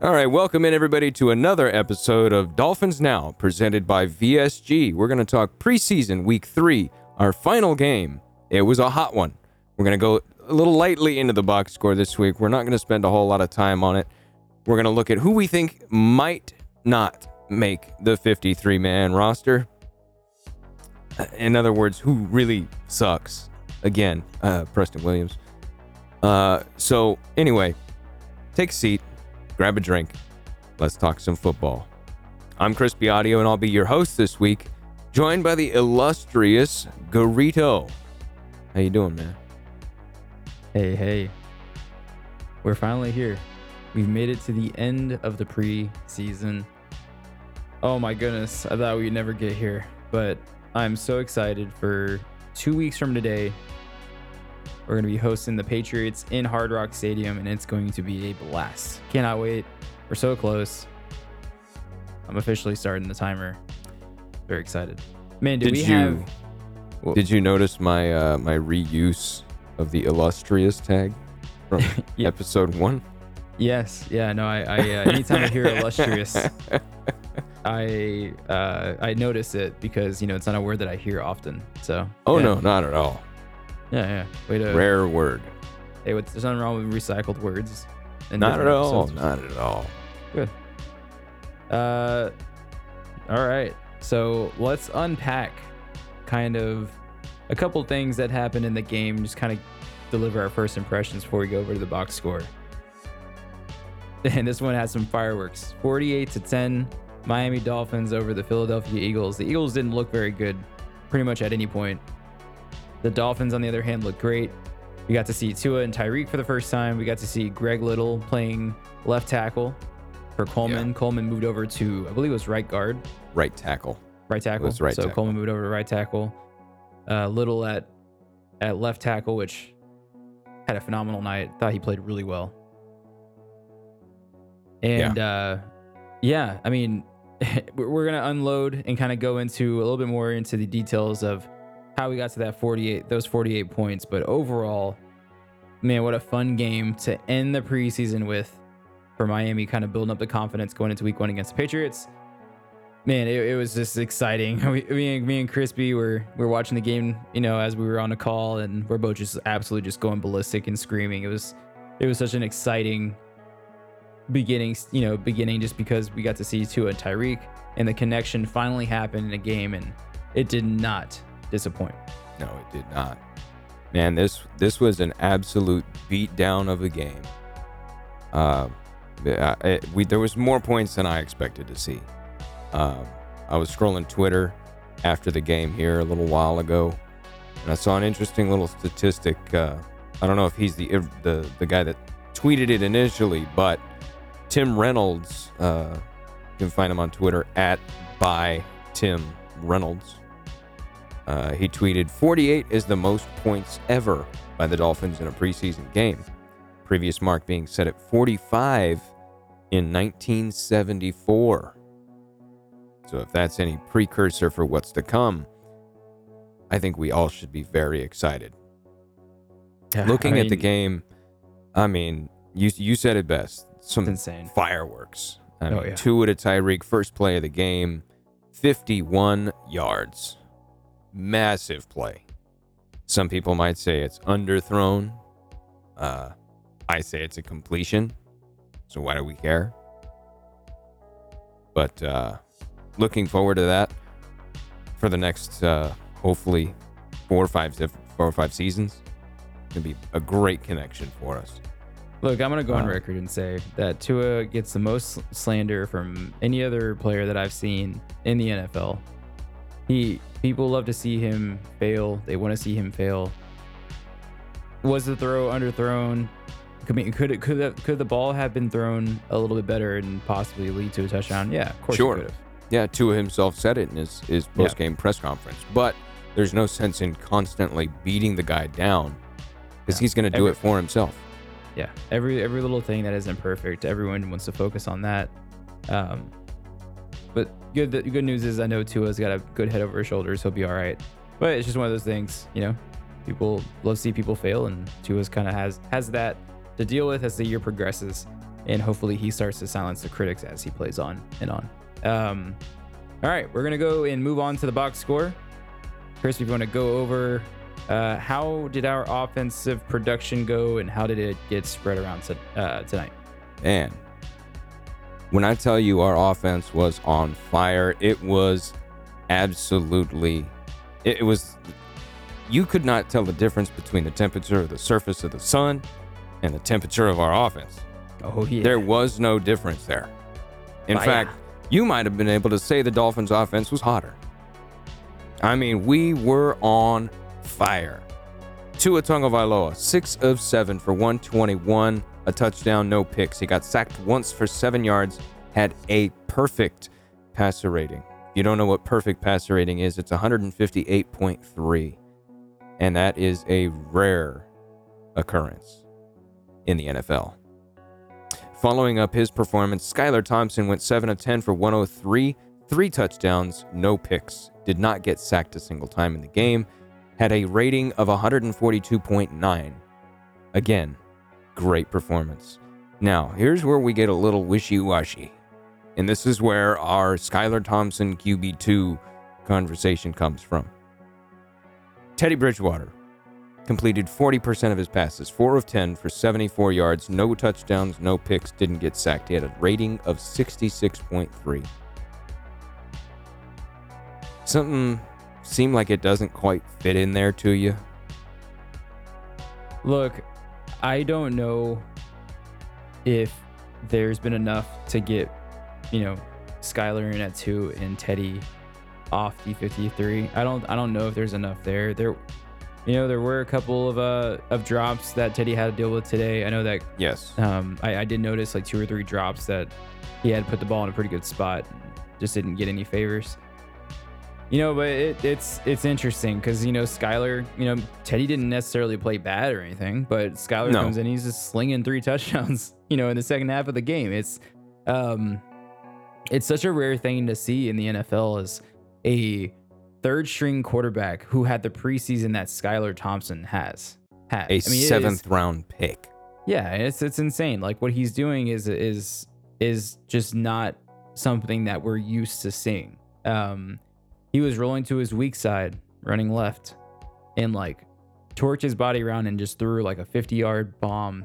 All right, welcome in everybody to another episode of Dolphins Now, presented by VSG. We're going to talk preseason week three, our final game. It was a hot one. We're going to go a little lightly into the box score this week. We're not going to spend a whole lot of time on it. We're going to look at who we think might not make the 53 man roster. In other words, who really sucks. Again, uh, Preston Williams. Uh, so, anyway, take a seat grab a drink. Let's talk some football. I'm Chris Biodio, and I'll be your host this week, joined by the illustrious Garito. How you doing, man? Hey, hey. We're finally here. We've made it to the end of the preseason. Oh my goodness, I thought we'd never get here, but I'm so excited for two weeks from today. We're going to be hosting the Patriots in Hard Rock Stadium, and it's going to be a blast. Cannot wait. We're so close. I'm officially starting the timer. Very excited. Man, did, Did we you- have. Did you notice my uh, my reuse of the illustrious tag from Yeah. episode one? Yes, yeah, no, I, I uh, anytime I hear illustrious, I uh, I notice it because you know it's not a word that I hear often. So Oh yeah. no, not at all. Yeah, yeah. Way to Rare word. hey, what's, there's nothing wrong with recycled words. in Not at different all. episodes. Not at all. Good. Uh, all right. So let's unpack kind of a couple things that happened in the game. Just kind of deliver our first impressions before we go over to the box score. And this one has some fireworks. 48 to 10, Miami Dolphins over the Philadelphia Eagles. The Eagles didn't look very good pretty much at any point. The Dolphins, on the other hand, looked great. We got to see Tua and Tyreek for the first time. We got to see Greg Little playing left tackle for Coleman. Coleman moved over to, I believe it was right guard, Right tackle. right tackle. was right so tackle. Coleman moved over to right tackle. Uh, Little at at left tackle, which had a phenomenal night. Thought he played really well. And uh, yeah, I mean, we're we're gonna unload and kind of go into a little bit more into the details of how we got to that 48, those 48 points. But overall, man, what a fun game to end the preseason with for Miami, kind of building up the confidence going into Week One against the Patriots. Man, it, it was just exciting. We, me, and, me and Crispy were we were watching the game, you know, as we were on a call, and we're both just absolutely just going ballistic and screaming. It was it was such an exciting beginning, you know, beginning just because we got to see Tua and Tyreek, and the connection finally happened in a game, and it did not disappoint. No, it did not. Man, this this was an absolute beatdown of a game. Uh, it- we there was more points than I expected to see. Um, I was scrolling Twitter after the game here a little while ago, and I saw an interesting little statistic. Uh, I don't know if he's the the the guy that tweeted it initially, but Tim Reynolds. Uh, you can find him on Twitter at by Tim Reynolds. Uh, he tweeted 48 is the most points ever by the Dolphins in a preseason game. Previous mark being set at 45 in 1974. So, if that's any precursor for what's to come, I think we all should be very excited. Looking I at the game, I mean, you you said it best. Some insane. fireworks. I Oh, mean, yeah. two to Tyreek, first play of the game, 51 yards. Massive play. Some people might say it's underthrown. Uh, I say it's a completion. So why do we care? But uh, looking forward to that for the next, uh, hopefully, four or five, four or five seasons. Gonna be a great connection for us. Look, I'm gonna go on Uh, record and say that Tua gets the most slander from any other player that I've seen in the NFL. He people love to see him fail. They want to see him fail. Was the throw underthrown? Could it could the, could the ball have been thrown a little bit better and possibly lead to a touchdown? Yeah, of course Sure. it could have. Yeah, Tua himself said it in his, his post game press conference. But there's no sense in constantly beating the guy down because Yeah. he's going to do Every- it for himself. yeah every every little thing that isn't perfect everyone wants to focus on that um good the good news is i know tua's got a good head over his shoulders he'll be all right but it's just one of those things you know people love to see people fail and tua's kind of has has that to deal with as the year progresses and hopefully he starts to silence the critics as he plays on and on. Um, all right, we're gonna go and move on to the box score. Chris, if you want to go over uh, how did our offensive production go, and how did it get spread around to, uh, tonight? And when I tell you our offense was on fire, it was absolutely, it, it was, you could not tell the difference between the temperature of the surface of the sun and the temperature of our offense. Oh yeah, There was no difference there. In fact, you might have been able to say the Dolphins' offense was hotter. I mean, we were on fire. Tua Tagovailoa, six of seven for 121, a touchdown, no picks. He got sacked once for seven yards, had a perfect passer rating. If you don't know what perfect passer rating is, it's 158.3, and that is a rare occurrence in the NFL. Following up his performance, Skylar Thompson went 7 of 10 for 103, three touchdowns, no picks, did not get sacked a single time in the game, had a rating of 142.9. Again, great performance. Now, here's where we get a little wishy washy. And this is where our Skylar Thompson QB2 conversation comes from. Teddy Bridgewater completed 40% of his passes, 4 of 10 for 74 yards, no touchdowns, no picks, didn't get sacked. He had a rating of 66.3. Something seemed like it doesn't quite fit in there to you. Look, I don't know if there's been enough to get, you know, Skylar in at two and Teddy off D53. I don't I don't know if there's enough there. There you know, there were a couple of uh of drops that Teddy had to deal with today. I know that Yes. um I, I did notice like two or three drops that he had put the ball in a pretty good spot. Just didn't get any favors. You know, but it, it's it's interesting because you know Skylar, you know Teddy didn't necessarily play bad or anything, but Skylar No. comes in, he's just slinging three touchdowns. You know, in the second half of the game, it's um, it's such a rare thing to see in the NFL as a third string quarterback who had the preseason that Skylar Thompson has had. A I mean, it is- seventh round pick. yeah, it's it's insane. Like what he's doing is is is just not something that we're used to seeing. Um, he was rolling to his weak side, running left, and like torched his body around and just threw like a 50 yard bomb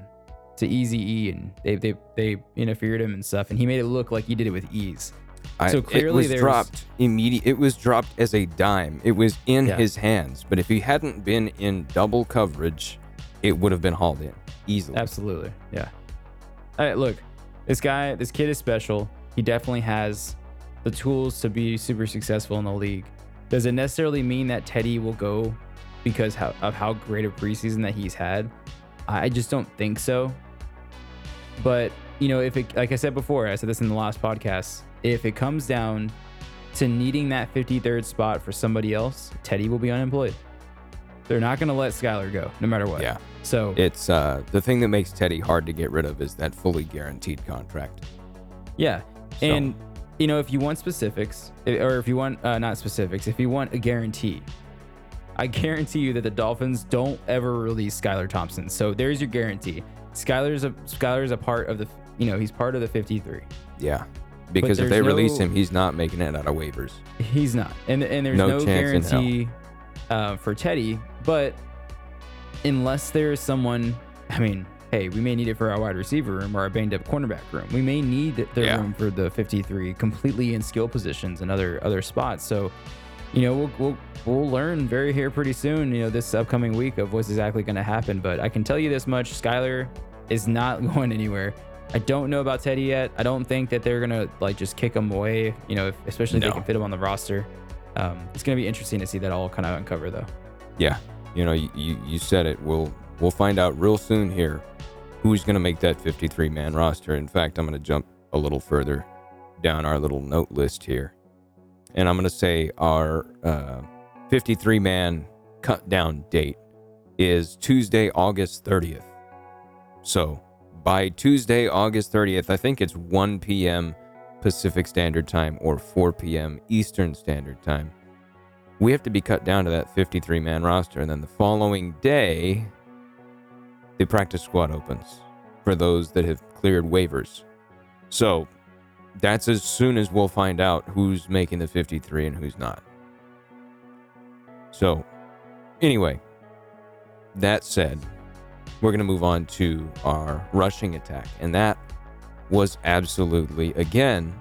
to Easy E, and they they they interfered him and stuff, and he made it look like he did it with ease. I- So it clearly was there's- dropped immediate. It was dropped as a dime. It was in Yeah. his hands. But if he hadn't been in double coverage, it would have been hauled in easily. Absolutely. Yeah. All right, look, this guy, this kid is special. He definitely has the tools to be super successful in the league. Does it necessarily mean that Teddy will go because of how great a preseason that he's had? I just don't think so. But, you know, if it, like I said before, I said this in the last podcast, if it comes down to needing that 53rd spot for somebody else, Teddy will be unemployed. They're not going to let Skylar go, no matter what. Yeah. So, It's uh, the thing that makes Teddy hard to get rid of is that fully guaranteed contract. Yeah. So- And you know, if you want specifics, or if you want uh, not specifics, if you want a guarantee, I guarantee you that the Dolphins don't ever release Skylar Thompson. So there's your guarantee. Skylar's a Skylar's a part of the, you know, he's part of the 53. Yeah. Because if there's they release him, he's not making it out of waivers. He's not, and and there's No no, guarantee uh, for Teddy. But unless there is someone, I mean, hey, we may need it for our wide receiver room or our banged up cornerback room. We may need the Yeah. room for the 53 completely in skill positions and other other spots. So, you know, we'll we'll we'll learn very here pretty soon. You know, this upcoming week of what's exactly going to happen. But I can tell you this much: Skylar is not going anywhere. I don't know about Teddy yet. I don't think that they're gonna like just kick him away. You know, if, especially if No. they can fit him on the roster. Um, it's gonna be interesting to see that all kind of uncover, though. Yeah. You know, you, you, you said it. We'll we'll find out real soon here who's going to make that 53 man roster. In fact, I'm going to jump a little further down our little note list here. And I'm going to say our uh, 53 man cut down date is Tuesday, August 30th. So by Tuesday, August 30th, I think it's 1 p.m. Pacific Standard Time or 4 p.m. Eastern Standard Time we have to be cut down to that 53 man roster. And then the following day, the practice squad opens. for those that have cleared waivers. So that's as soon as we'll find out who's making the 53 and who's not. So, anyway, that said, we're going to move on to our rushing attack. And that was absolutely, again,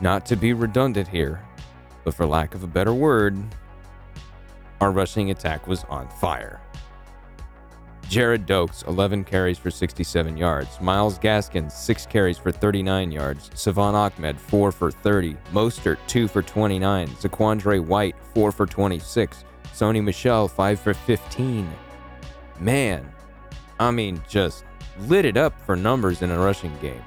not to be redundant here, but for lack of a better word, our rushing attack was on fire. Gerrid Doaks, 11 carries for 67 yards. Myles Gaskins, 6 carries for 39 yards. Salvon Ahmed, 4 for 30. Mostert, 2 for 29. Zaquandre White, 4 for 26. Sony Michel, 5 for 15. Man, I mean, just lit it up for numbers in a rushing game.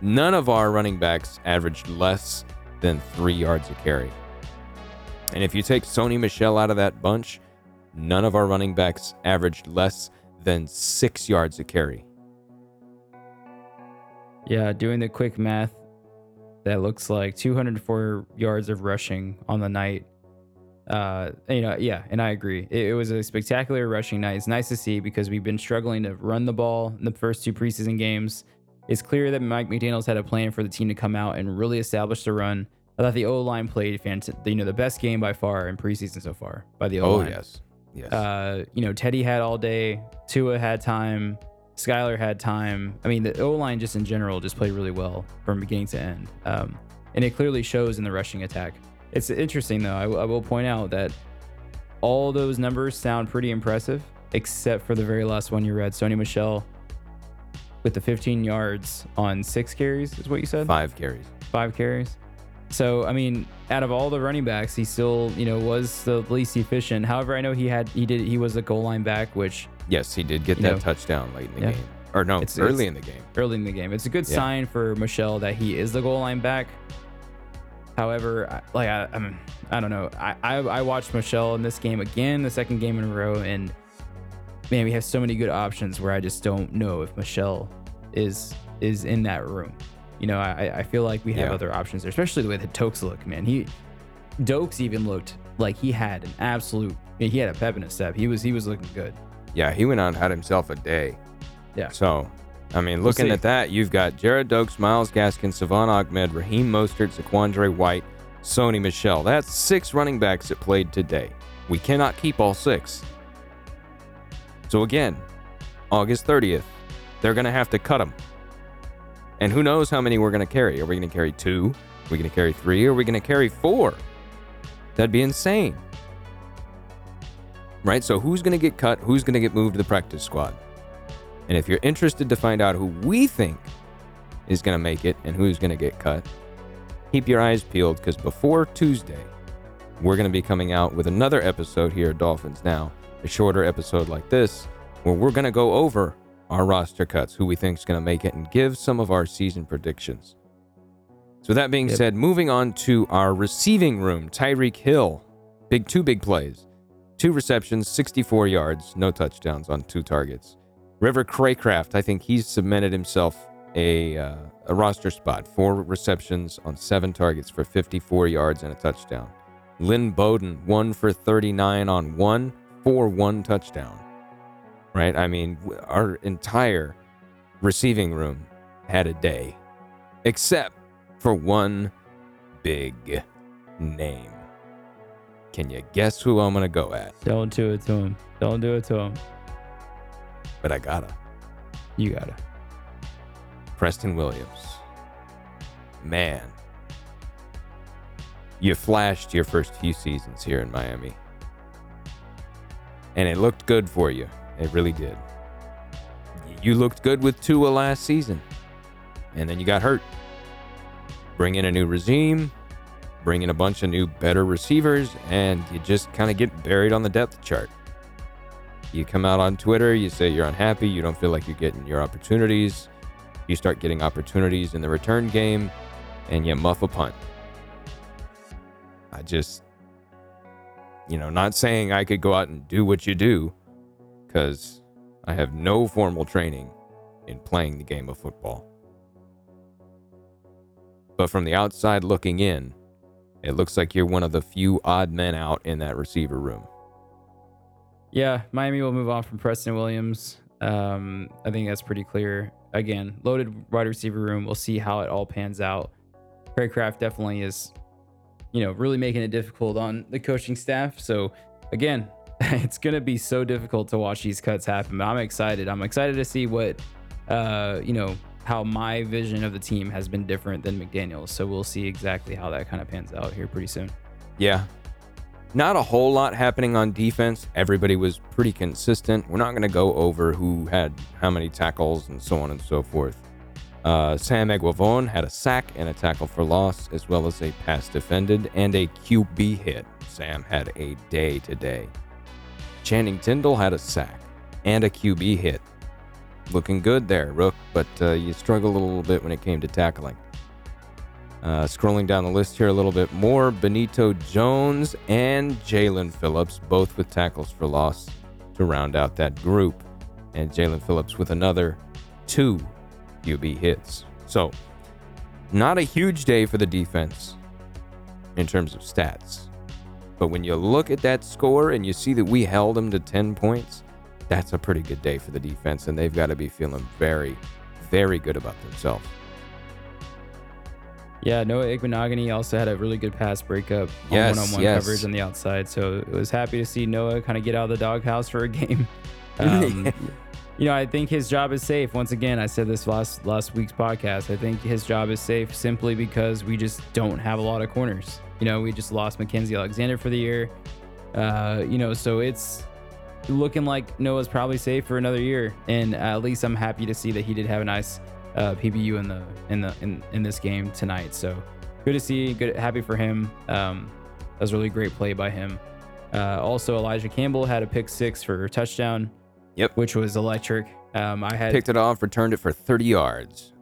None of our running backs averaged less than 3 yards a carry. And if you take Sony Michel out of that bunch, none of our running backs averaged less than six yards a carry. Yeah, doing the quick math, that looks like 204 yards of rushing on the night. Uh, you know, yeah, and I agree. It, it, was a spectacular rushing night. It's nice to see because we've been struggling to run the ball in the first two preseason games. It's clear that Mike McDaniel's had a plan for the team to come out and really establish the run. I thought the O line played fantastic. You know, the best game by far in preseason so far by the O line. Oh yes, yes. Uh, you know, Teddy had all day. Tua had time. Skylar had time. I mean, the O line just in general just played really well from beginning to end. Um, and it clearly shows in the rushing attack. It's interesting though. I, w- I will point out that all those numbers sound pretty impressive, except for the very last one you read, Sony Michel with the 15 yards on six carries, is what you said? Five carries. Five carries. So I mean, out of all the running backs, he still you know was the least efficient. However, I know he had he did he was a goal line back, which Yes, he did get that know, touchdown late in the yeah. game. Or no, It's- early it's- in the game. early in the game. It's a good Yeah. sign for Michel that he is the goal line back. However, like I, I I don't know. I, I I watched Michel in this game again, the second game in a row, and man, we have so many good options where I just don't know if Michel is is in that room. You know, I I feel like we have Yeah. other options there, especially the way that Doaks look. Man, he Doaks even looked like he had an absolute. He had a pep in his step. He was he was looking good. Yeah, he went out and had himself a day. Yeah. So, I mean, We'll looking at that, you've got Gerrid Doaks, Myles Gaskin, Salvon Ahmed, Raheem Mostert, Zaquandre White, Sony Michel. That's six running backs that played today. We cannot keep all six. So again, August 30th, they're going to have to cut them. And who knows how many we're going to carry? Are we going to carry two? Are we going to carry three? Are we going to carry four? That'd be insane. Right? So who's going to get cut? Who's going to get moved to the practice squad? And if you're interested to find out who we think is going to make it and who's going to get cut, keep your eyes peeled because before Tuesday, we're going to be coming out with another episode here at Dolphins Now, a shorter episode like this, where we're going to go over our roster cuts, who we think is going to make it, and give some of our season predictions. So that being Yep. said, moving on to our receiving room, Tyreek Hill, big two big plays, two receptions, 64 yards, no touchdowns on two targets. River Cracraft, I think he's cemented himself a uh, a roster spot. Four receptions on seven targets for 54 yards and a touchdown. Lynn Bowden, one for 39 on one for one touchdown. Right? I mean, our entire receiving room had a day, except for one big name. Can you guess who I'm gonna go at? Don't do it to him. Don't do it to him. But I gotta. You gotta. Preston Williams. Man. You flashed your first few seasons here in Miami. And it looked good for you. It really did. You looked good with Tua last season. And then you got hurt. Bring in a new regime, bring in a bunch of new, better receivers, and you just kind of get buried on the depth chart. You come out on Twitter, you say you're unhappy, you don't feel like you're getting your opportunities. You start getting opportunities in the return game, and you muff a punt. I just, you know, not saying I could go out and do what you do, because I have no formal training in playing the game of football. But from the outside looking in, it looks like you're one of the few odd men out in that receiver room. Yeah, Miami will move on from Preston Williams. Um, I think that's pretty clear. again, loaded wide receiver room. We'll see how it all pans out. Cracraft definitely is, you know, really making it difficult on the coaching staff. So again, it's gonna be so difficult to watch these cuts happen. But I'm excited. I'm excited to see what, uh, you know, how my vision of the team has been different than McDaniel's. So we'll see exactly how that kind of pans out here pretty soon. Yeah. Not a whole lot happening on defense. Everybody was pretty consistent. We're not going to go over who had how many tackles and so on and so forth. Uh, Sam Eguavoen had a sack and a tackle for loss, as well as a pass defended and a QB hit. Sam had a day today. Channing Tindall had a sack and a QB hit. Looking good there, Rook, but uh, you struggled a little bit when it came to tackling. Uh, scrolling down the list here a little bit more, Benito Jones and Jaelan Phillips, both with tackles for loss to round out that group. And Jaelan Phillips with another two QB hits. So, not a huge day for the defense in terms of stats. But when you look at that score and you see that we held them to 10 points, that's a pretty good day for the defense. And they've got to be feeling very, very good about themselves. Yeah, Noah Igbinoghene also had a really good pass breakup on Yes, one-on-one yes. coverage on the outside. So it was happy to see Noah kind of get out of the doghouse for a game. Um, you know, I think his job is safe. Once again, I said this last last week's podcast. I think his job is safe simply because we just don't have a lot of corners. You know, we just lost Mackensie Alexander for the year. Uh, you know, so it's looking like Noah's probably safe for another year. And at least I'm happy to see that he did have a nice uh, PBU in the in the in, in this game tonight. So good to see. Good, happy for him. Um, that was a really great play by him. Uh, also, Elijah Campbell had a pick six for a touchdown. Yep. which was electric. Um, I had Picked it off, returned it for 30 yards.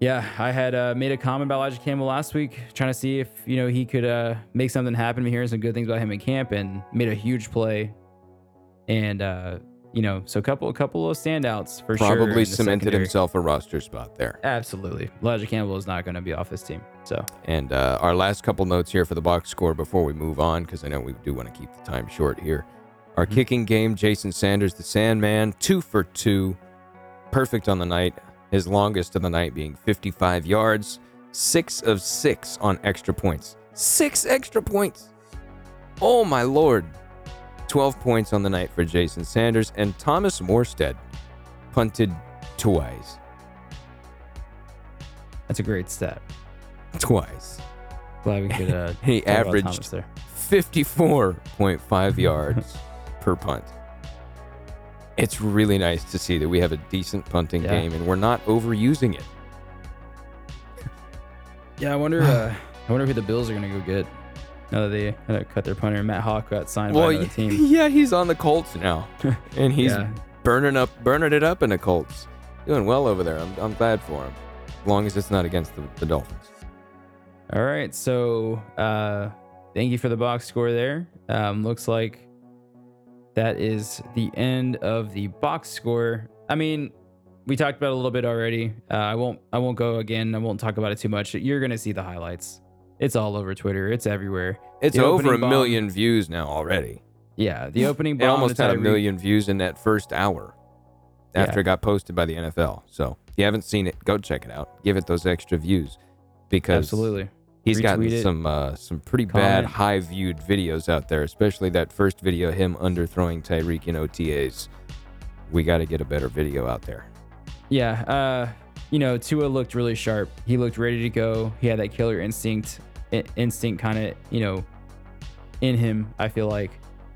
yeah, I had uh, made a comment about Elijah Campbell last week, trying to see if you know he could uh, make something happen. I'm hearing some good things about him in camp, and made a huge play. And uh, you know, so a couple, a couple of standouts for sure. Probably cemented secondary. himself a roster spot there. Absolutely, Elijah Campbell is not going to be off this team. So And uh, our last couple notes here for the box score before we move on, because I know we do want to keep the time short here. Our Mhm. kicking game, Jason Sanders, the Sandman, two for two, perfect on the night. His longest of the night being 55 yards, six of six on extra points. Six extra points. Oh my lord. 12 points on the night for Jason Sanders, and Thomas Morstead punted twice. that's a great stat. Twice. Glad we could. Uh, He averaged 54.5 yards per punt. It's really nice to see that we have a decent punting Yeah. game and we're not overusing it. Yeah, I wonder. Uh, I wonder who the Bills are going to go get. Now that they to cut their punter, Matt Haack got signed by another team. yeah, he's on the Colts now, and he's yeah, burning up, burning it up in the Colts. Doing well over there. I'm, I'm glad for him, as long as it's not against the, the Dolphins. All right. So, uh, thank you for the box score there. Um, looks like that is the end of the box score. I mean, we talked about it a little bit already. Uh, I won't. I won't go again. I won't talk about it too much. You're gonna see the highlights. It's all over Twitter. It's everywhere. It's The over a bomb- million views now already. Yeah, the opening It almost had a million views in that first hour after Yeah. it got posted by the NFL. So if you haven't seen it, go check it out. Give it those extra views because Absolutely. He's gotten it. some uh, some pretty bad high viewed videos out there, especially that first video him underthrowing Tyreek in OTAs. We got to get a better video out there. Yeah, uh, you know, Tua looked really sharp. He looked ready to go. He had that killer instinct, i- instinct kind of, you know, in him. I feel like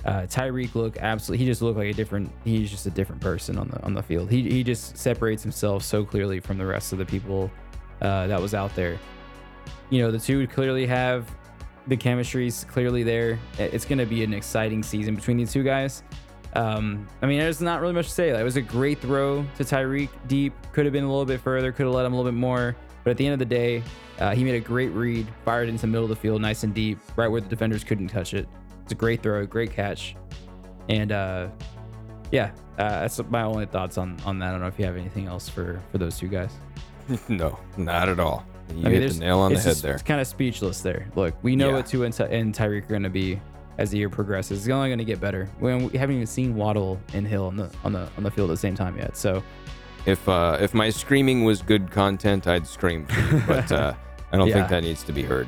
uh, Tyreek looked absolutely. He just looked like a different. He's just a different person on the on the field. He he just separates himself so clearly from the rest of the people uh, that was out there. You know, the two clearly have the chemistry's clearly there. It's going to be an exciting season between these two guys. Um, I mean, there's not really much to say. It was a great throw to Tyreek deep. Could have been a little bit further. Could have let him a little bit more. But at the end of the day, uh, he made a great read, fired into the middle of the field, nice and deep, right where the defenders couldn't touch it. It's a great throw, great catch, and uh, yeah, uh, that's my only thoughts on on that. I don't know if you have anything else for for those two guys. no, not at all. You I mean, hit the nail on the head just- there. It's kind of speechless there. Look, we know Yeah. what Tua and, Ty- and Tyreek are going to be as the year progresses. It's only going to get better. We, we haven't even seen Waddle and Hill on the on the on the field at the same time yet. So If uh, if my screaming was good content, I'd scream, you, but uh, I don't Yeah. think that needs to be heard.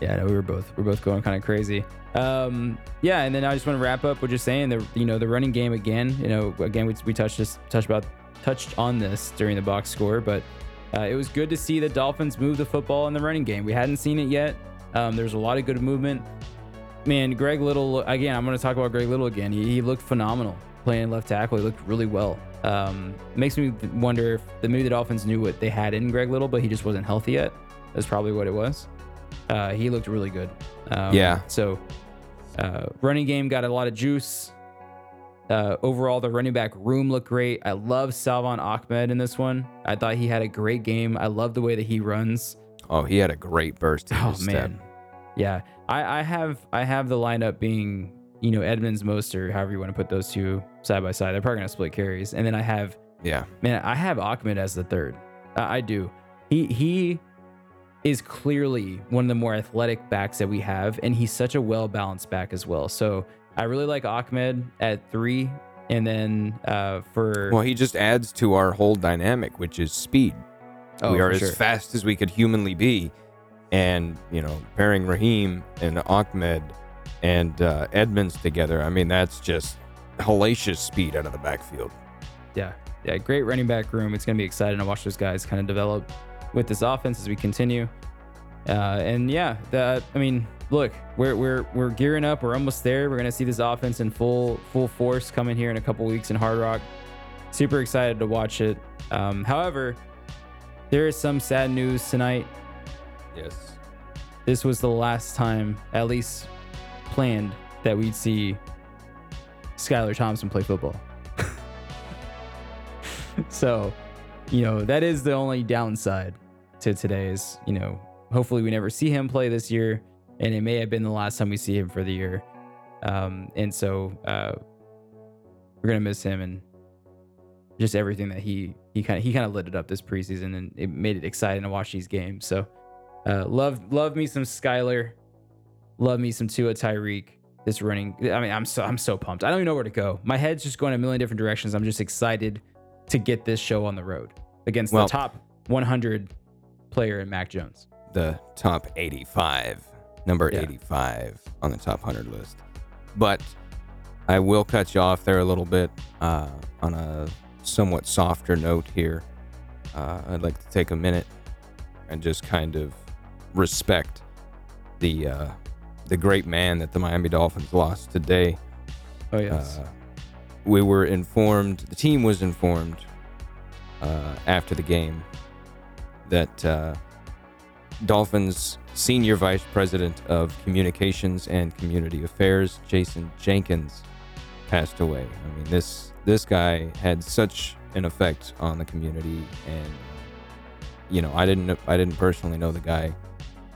Yeah, no, we were both we're both going kind of crazy. Um, yeah, and then I just want to wrap up with just saying the you know the running game again. You know, again we, we touched this touched about touched on this during the box score, but uh, it was good to see the Dolphins move the football in the running game. We hadn't seen it yet. Um, there was a lot of good movement. Man, Greg Little again. I'm going to talk about Greg Little again. He, he looked phenomenal playing left tackle. He looked really well. Um, makes me wonder if the, maybe the Dolphins knew what they had in Greg Little, but he just wasn't healthy yet. That's probably what it was. Uh, he looked really good. Um, Yeah. So, uh, running game got a lot of juice. Uh, overall, the running back room looked great. I love Salvon Ahmed in this one. I thought he had a great game. I love the way that he runs. Oh, he had a great burst. In Oh man, step. yeah. I, I have I have the lineup being you know Edmonds, Mostert, however you want to put those two side by side. They're probably gonna split carries, and then I have yeah, Man, I have Ahmed as the third. I I do. He he is clearly one of the more athletic backs that we have, and he's such a well balanced back as well. So I really like Ahmed at three, and then uh, for Well, he just adds to our whole dynamic, which is speed. oh, we are for as sure. fast as we could humanly be, and you know, pairing Raheem and Ahmed and uh, Edmonds together. I mean, that's just hellacious speed out of the backfield. yeah, yeah, great running back room. It's gonna be exciting to watch those guys kind of develop with this offense as we continue. Uh, and yeah, that I mean, look, we're we're we're gearing up. We're almost there. We're gonna see this offense in full full force coming here in a couple weeks in Hard Rock. Super excited to watch it. Um, however, there is some sad news tonight. Yes. This was the last time, at least planned, that we'd see Skylar Thompson play football. so, you know, that is the only downside to today's, you know, hopefully we never see him play this year. And it may have been the last time we see him for the year. Um, and so uh, we're gonna miss him and just everything that he he kind of he kind of lit it up this preseason and it made it exciting to watch these games. So uh, love love me some Skylar, love me some Tua Tyreek. This running, I mean, I'm so I'm so pumped. I don't even know where to go. My head's just going a million different directions. I'm just excited to get this show on the road against Well- the top 100 player in Mac Jones. The top 85, number Yeah. 85 on the top 100 list. But I will cut you off there a little bit uh, on a somewhat softer note here. Uh, I'd like to take a minute and just kind of respect the uh, the great man that the Miami Dolphins lost today. Oh yes, Uh, we were informed, the team was informed uh, after the game that uh, Dolphins senior vice president of communications and community affairs, Jason Jenkins, passed away. I mean, this this guy had such an effect on the community, and you know, I didn't I didn't personally know the guy.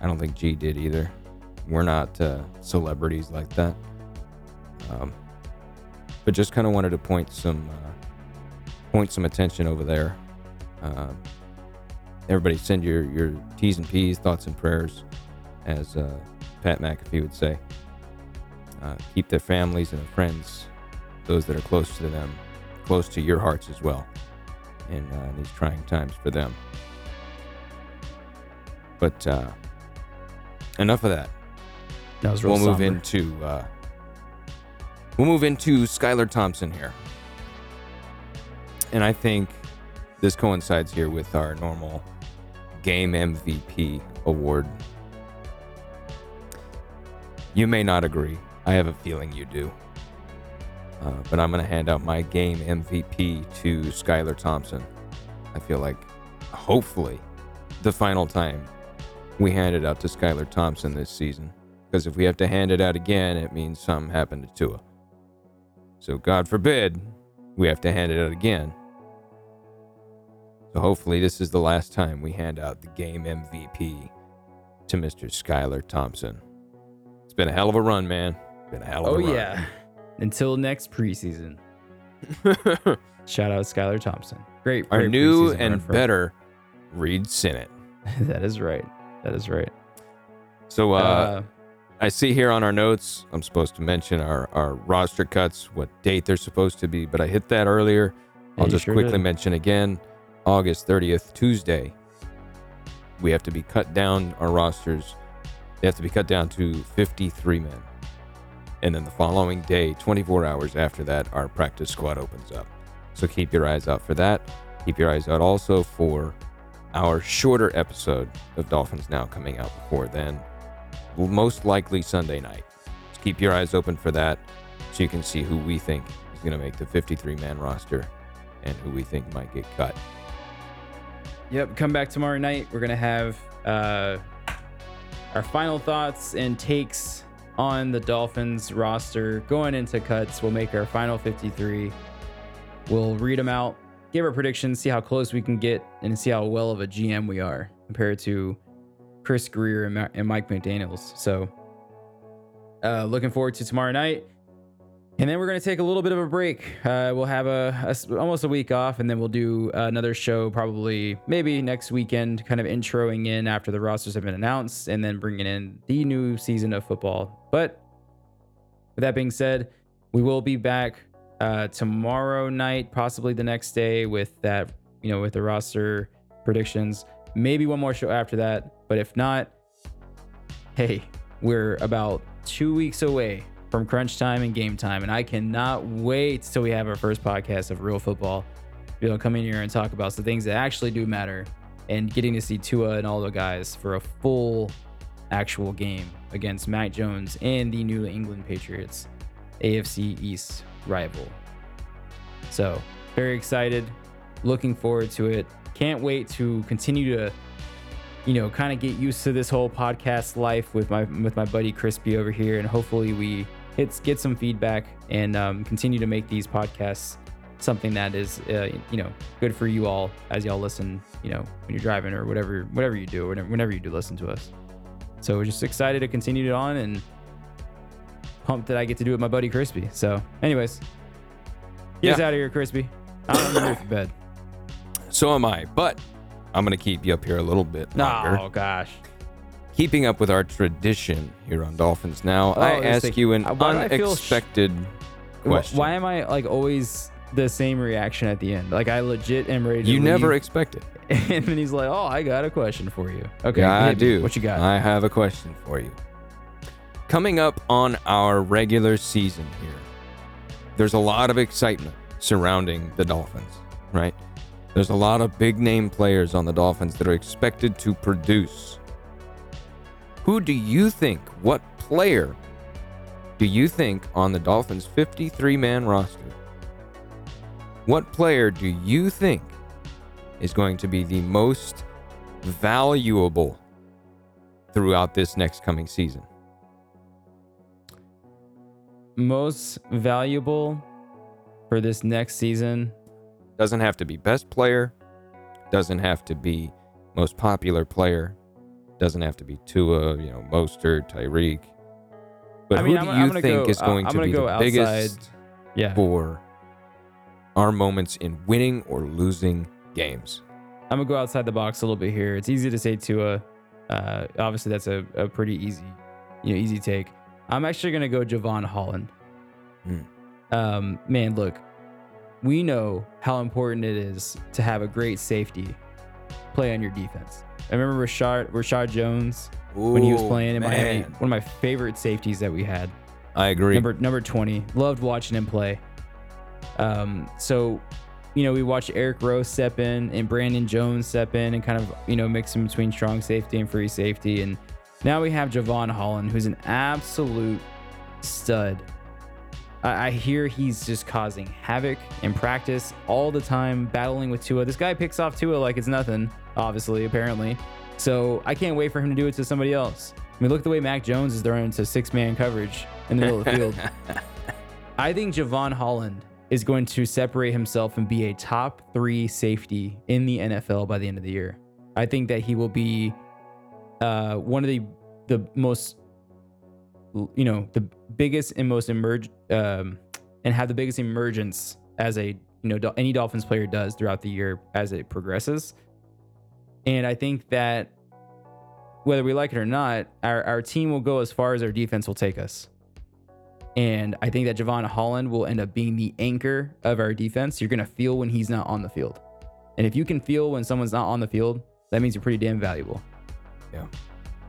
I don't think G did either. We're not uh, celebrities like that. Um, but just kind of wanted to point some uh, point some attention over there. Uh, everybody, send your your T's and P's, thoughts and prayers, as uh, Pat McAfee would say. Uh, keep their families and their friends, those that are close to them, close to your hearts as well, in uh, these trying times for them. But uh, enough of that that was we'll move somber. into uh, we'll move into Skylar Thompson here, and I think this coincides here with our normal game MVP award. You may not agree. I have a feeling you do. Uh, but I'm going to hand out my game MVP to Skylar Thompson. I feel like, hopefully, the final time we hand it out to Skylar Thompson this season. Because if we have to hand it out again, it means something happened to Tua. So, God forbid, we have to hand it out again. So, hopefully, this is the last time we hand out the game MVP to Mr. Skylar Thompson. It's been a hell of a run, man. Been a hell of Oh a run. yeah. Until next preseason. Shout out Skylar Thompson. Great. Our great new and better Reid Sinnett. that is right. That is right. So, uh, Uh, I see here on our notes, I'm supposed to mention our, our roster cuts, what date they're supposed to be, but I hit that earlier. I'll just sure quickly did. mention again August 30th, Tuesday, we have to be cut down our rosters. They have to be cut down to 53 men. And then the following day, 24 hours after that, our practice squad opens up. So keep your eyes out for that. Keep your eyes out also for our shorter episode of Dolphins Now coming out before then. Most likely Sunday night. Just keep your eyes open for that so you can see who we think is going to make the 53 man roster and who we think might get cut. Yep, come back tomorrow night. We're gonna have uh, our final thoughts and takes on the Dolphins roster going into cuts. We'll make our final 53. We'll read them out, give our predictions, see how close we can get, and see how well of a GM we are compared to Chris Grier and, Ma- and Mike McDaniel's. So, uh, looking forward to tomorrow night. And then we're going to take a little bit of a break. Uh, we'll have a, a almost a week off, and then we'll do another show probably maybe next weekend, kind of introing in after the rosters have been announced, and then bringing in the new season of football. But with that being said, we will be back uh, tomorrow night, possibly the next day, with that you know with the roster predictions. Maybe one more show after that, but if not, hey, we're about two weeks away from crunch time and game time, and I cannot wait till we have our first podcast of real football. You know, come in here and talk about the things that actually do matter, and getting to see Tua and all the guys for a full actual game against Mac Jones and the New England Patriots, AFC East rival. So very excited, looking forward to it. Can't wait to continue to you know, kind of get used to this whole podcast life with my with my buddy Crispy over here, and hopefully we hit, get some feedback and um, continue to make these podcasts something that is uh, you know good for you all as y'all listen. You know, when you're driving or whatever whatever you do, whenever, whenever you do listen to us. So we're just excited to continue it on and pumped that I get to do it with my buddy Crispy. So, anyways, get us Yeah. out of here, Crispy. I'm in the for bed. So am I, but I'm going to keep you up here a little bit longer. Oh gosh. Keeping up with our tradition here on Dolphins Now, Oh, I ask thing- you an uh, why do I feel sh- unexpected question. Why am I like always the same reaction at the end? Like I legit am ready to you never expect it. and then he's like, "Oh, I got a question for you." Okay, yeah, I do. What you got? I have a question for you. Coming up on our regular season here, there's a lot of excitement surrounding the Dolphins, right? There's a lot of big name players on the Dolphins that are expected to produce. Who do you think, what player do you think on the Dolphins 53 man roster? What player do you think is going to be the most valuable throughout this next coming season? Most valuable for this next season. Doesn't have to be best player, doesn't have to be most popular player, doesn't have to be Tua, you know, Mostert, Tyreek. But I mean, who do I'm- you I'm think go- is going to be go the outside. biggest Yeah, for our moments in winning or losing games? I'm gonna go outside the box a little bit here. It's easy to say Tua. Uh, obviously, that's a, a pretty easy, you know, easy take. I'm actually gonna go Jevon Holland. Hmm. Um, man, look, we know how important it is to have a great safety play on your defense. I remember Rashard Reshad Jones when he was Ooh, playing in Miami. man. One of my favorite safeties that we had. I agree. Number number 20. Loved watching him play. Um, so you know, we watched Eric Rowe step in and Brandon Jones step in and kind of, you know, mix between strong safety and free safety. And now we have Jevon Holland, who's an absolute stud. I, I hear he's just causing havoc in practice all the time, battling with Tua. This guy picks off Tua like it's nothing, obviously, apparently. So I can't wait for him to do it to somebody else. I mean, look at the way Mac Jones is throwing into six man coverage in the middle of the field. I think Jevon Holland is going to separate himself and be a top three safety in the NFL by the end of the year. I think that he will be uh, one of the the most, you know, the biggest and most emerge um, and have the biggest emergence as a you know any Dolphins player does throughout the year as it progresses. And I think that whether we like it or not, our, our team will go as far as our defense will take us. And I think that Jevon Holland will end up being the anchor of our defense. You're going to feel when he's not on the field. And if you can feel when someone's not on the field, that means you're pretty damn valuable. Yeah.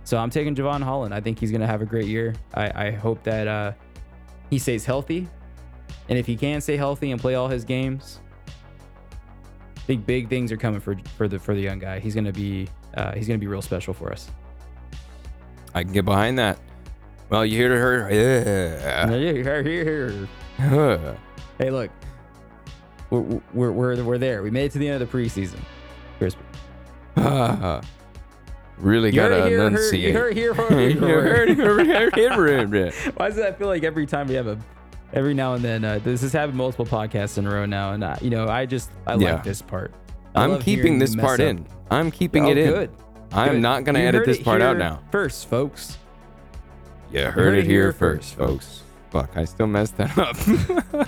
So I'm taking Jevon Holland. I think he's going to have a great year. I, I hope that uh, he stays healthy. And if he can stay healthy and play all his games, I think big things are coming for for the for the young guy. He's going to be uh, he's going to be real special for us. I can get behind that. Well, you hear her. Yeah. Here, here, here. Hey, look, we're, we're, we're, we're there. We made it to the end of the preseason. Crispy. really You gotta heard it here, heard- enunciate. you heard it here, heard here. heard heard heard it. Why does that feel like every time we have a, every now and then, uh, this has happened multiple podcasts in a row now, and uh, you know, I just I Yeah. like this part. I I'm keeping this part up. in. I'm keeping Oh, it in. Good. I'm good. not gonna You edit this part out now. First, folks. Yeah, heard, it here first, folks. Fuck, I still messed that up.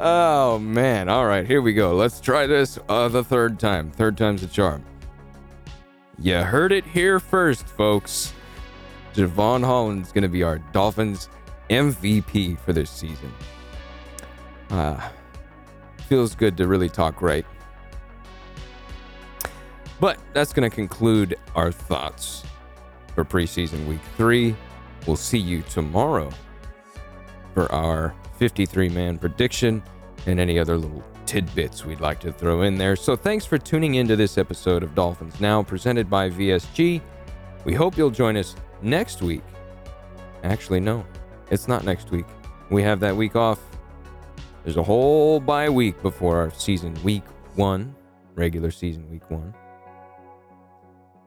oh man! All right, here we go. Let's try this uh, the third time. Third time's a charm. You heard it here first, folks. Jevon Holland's gonna be our Dolphins MVP for this season. Ah, feels good to really talk right. But that's going to conclude our thoughts for preseason week three. We'll see you tomorrow for our 53 man prediction and any other little tidbits we'd like to throw in there. So thanks for tuning into this episode of Dolphins Now presented by VSG. We hope you'll join us next week. Actually, no, it's not next week. We have that week off. There's a whole bye week before our season week one, regular season week one.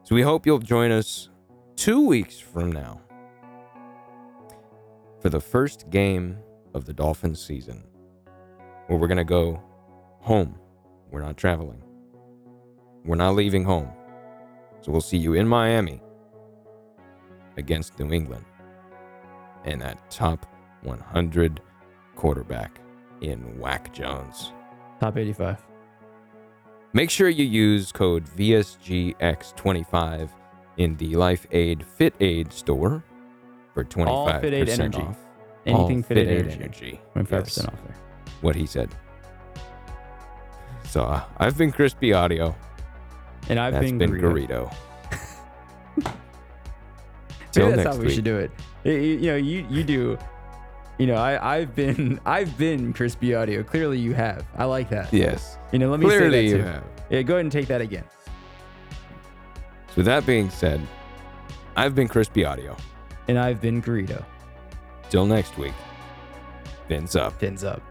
So we hope you'll join us two weeks from now for the first game of the Dolphins season, where we're going to go home. We're not traveling, we're not leaving home. So we'll see you in Miami against New England and that top 100 quarterback in Mac Jones. Top 85. Make sure you use code VSGX25 in the Life Aid Fit Aid store for 25% All Fit Aid energy. off. Anything All Fit Aid energy. energy. 25% Yes, off there. what he said. So uh, I've been Crispy Audio. And I've That's been, been Garrido. Garrido. Till that's how we week. should do it. Y- y- You know, you you do. You know, I I've been I've been crispy audio. Clearly, you have. I like that. Yes. You know, let me Clearly say you that too. have. Yeah, go ahead and take that again. So that being said, I've been Crispy Audio. And I've been Garrido. Till next week. Fins up. Fins up.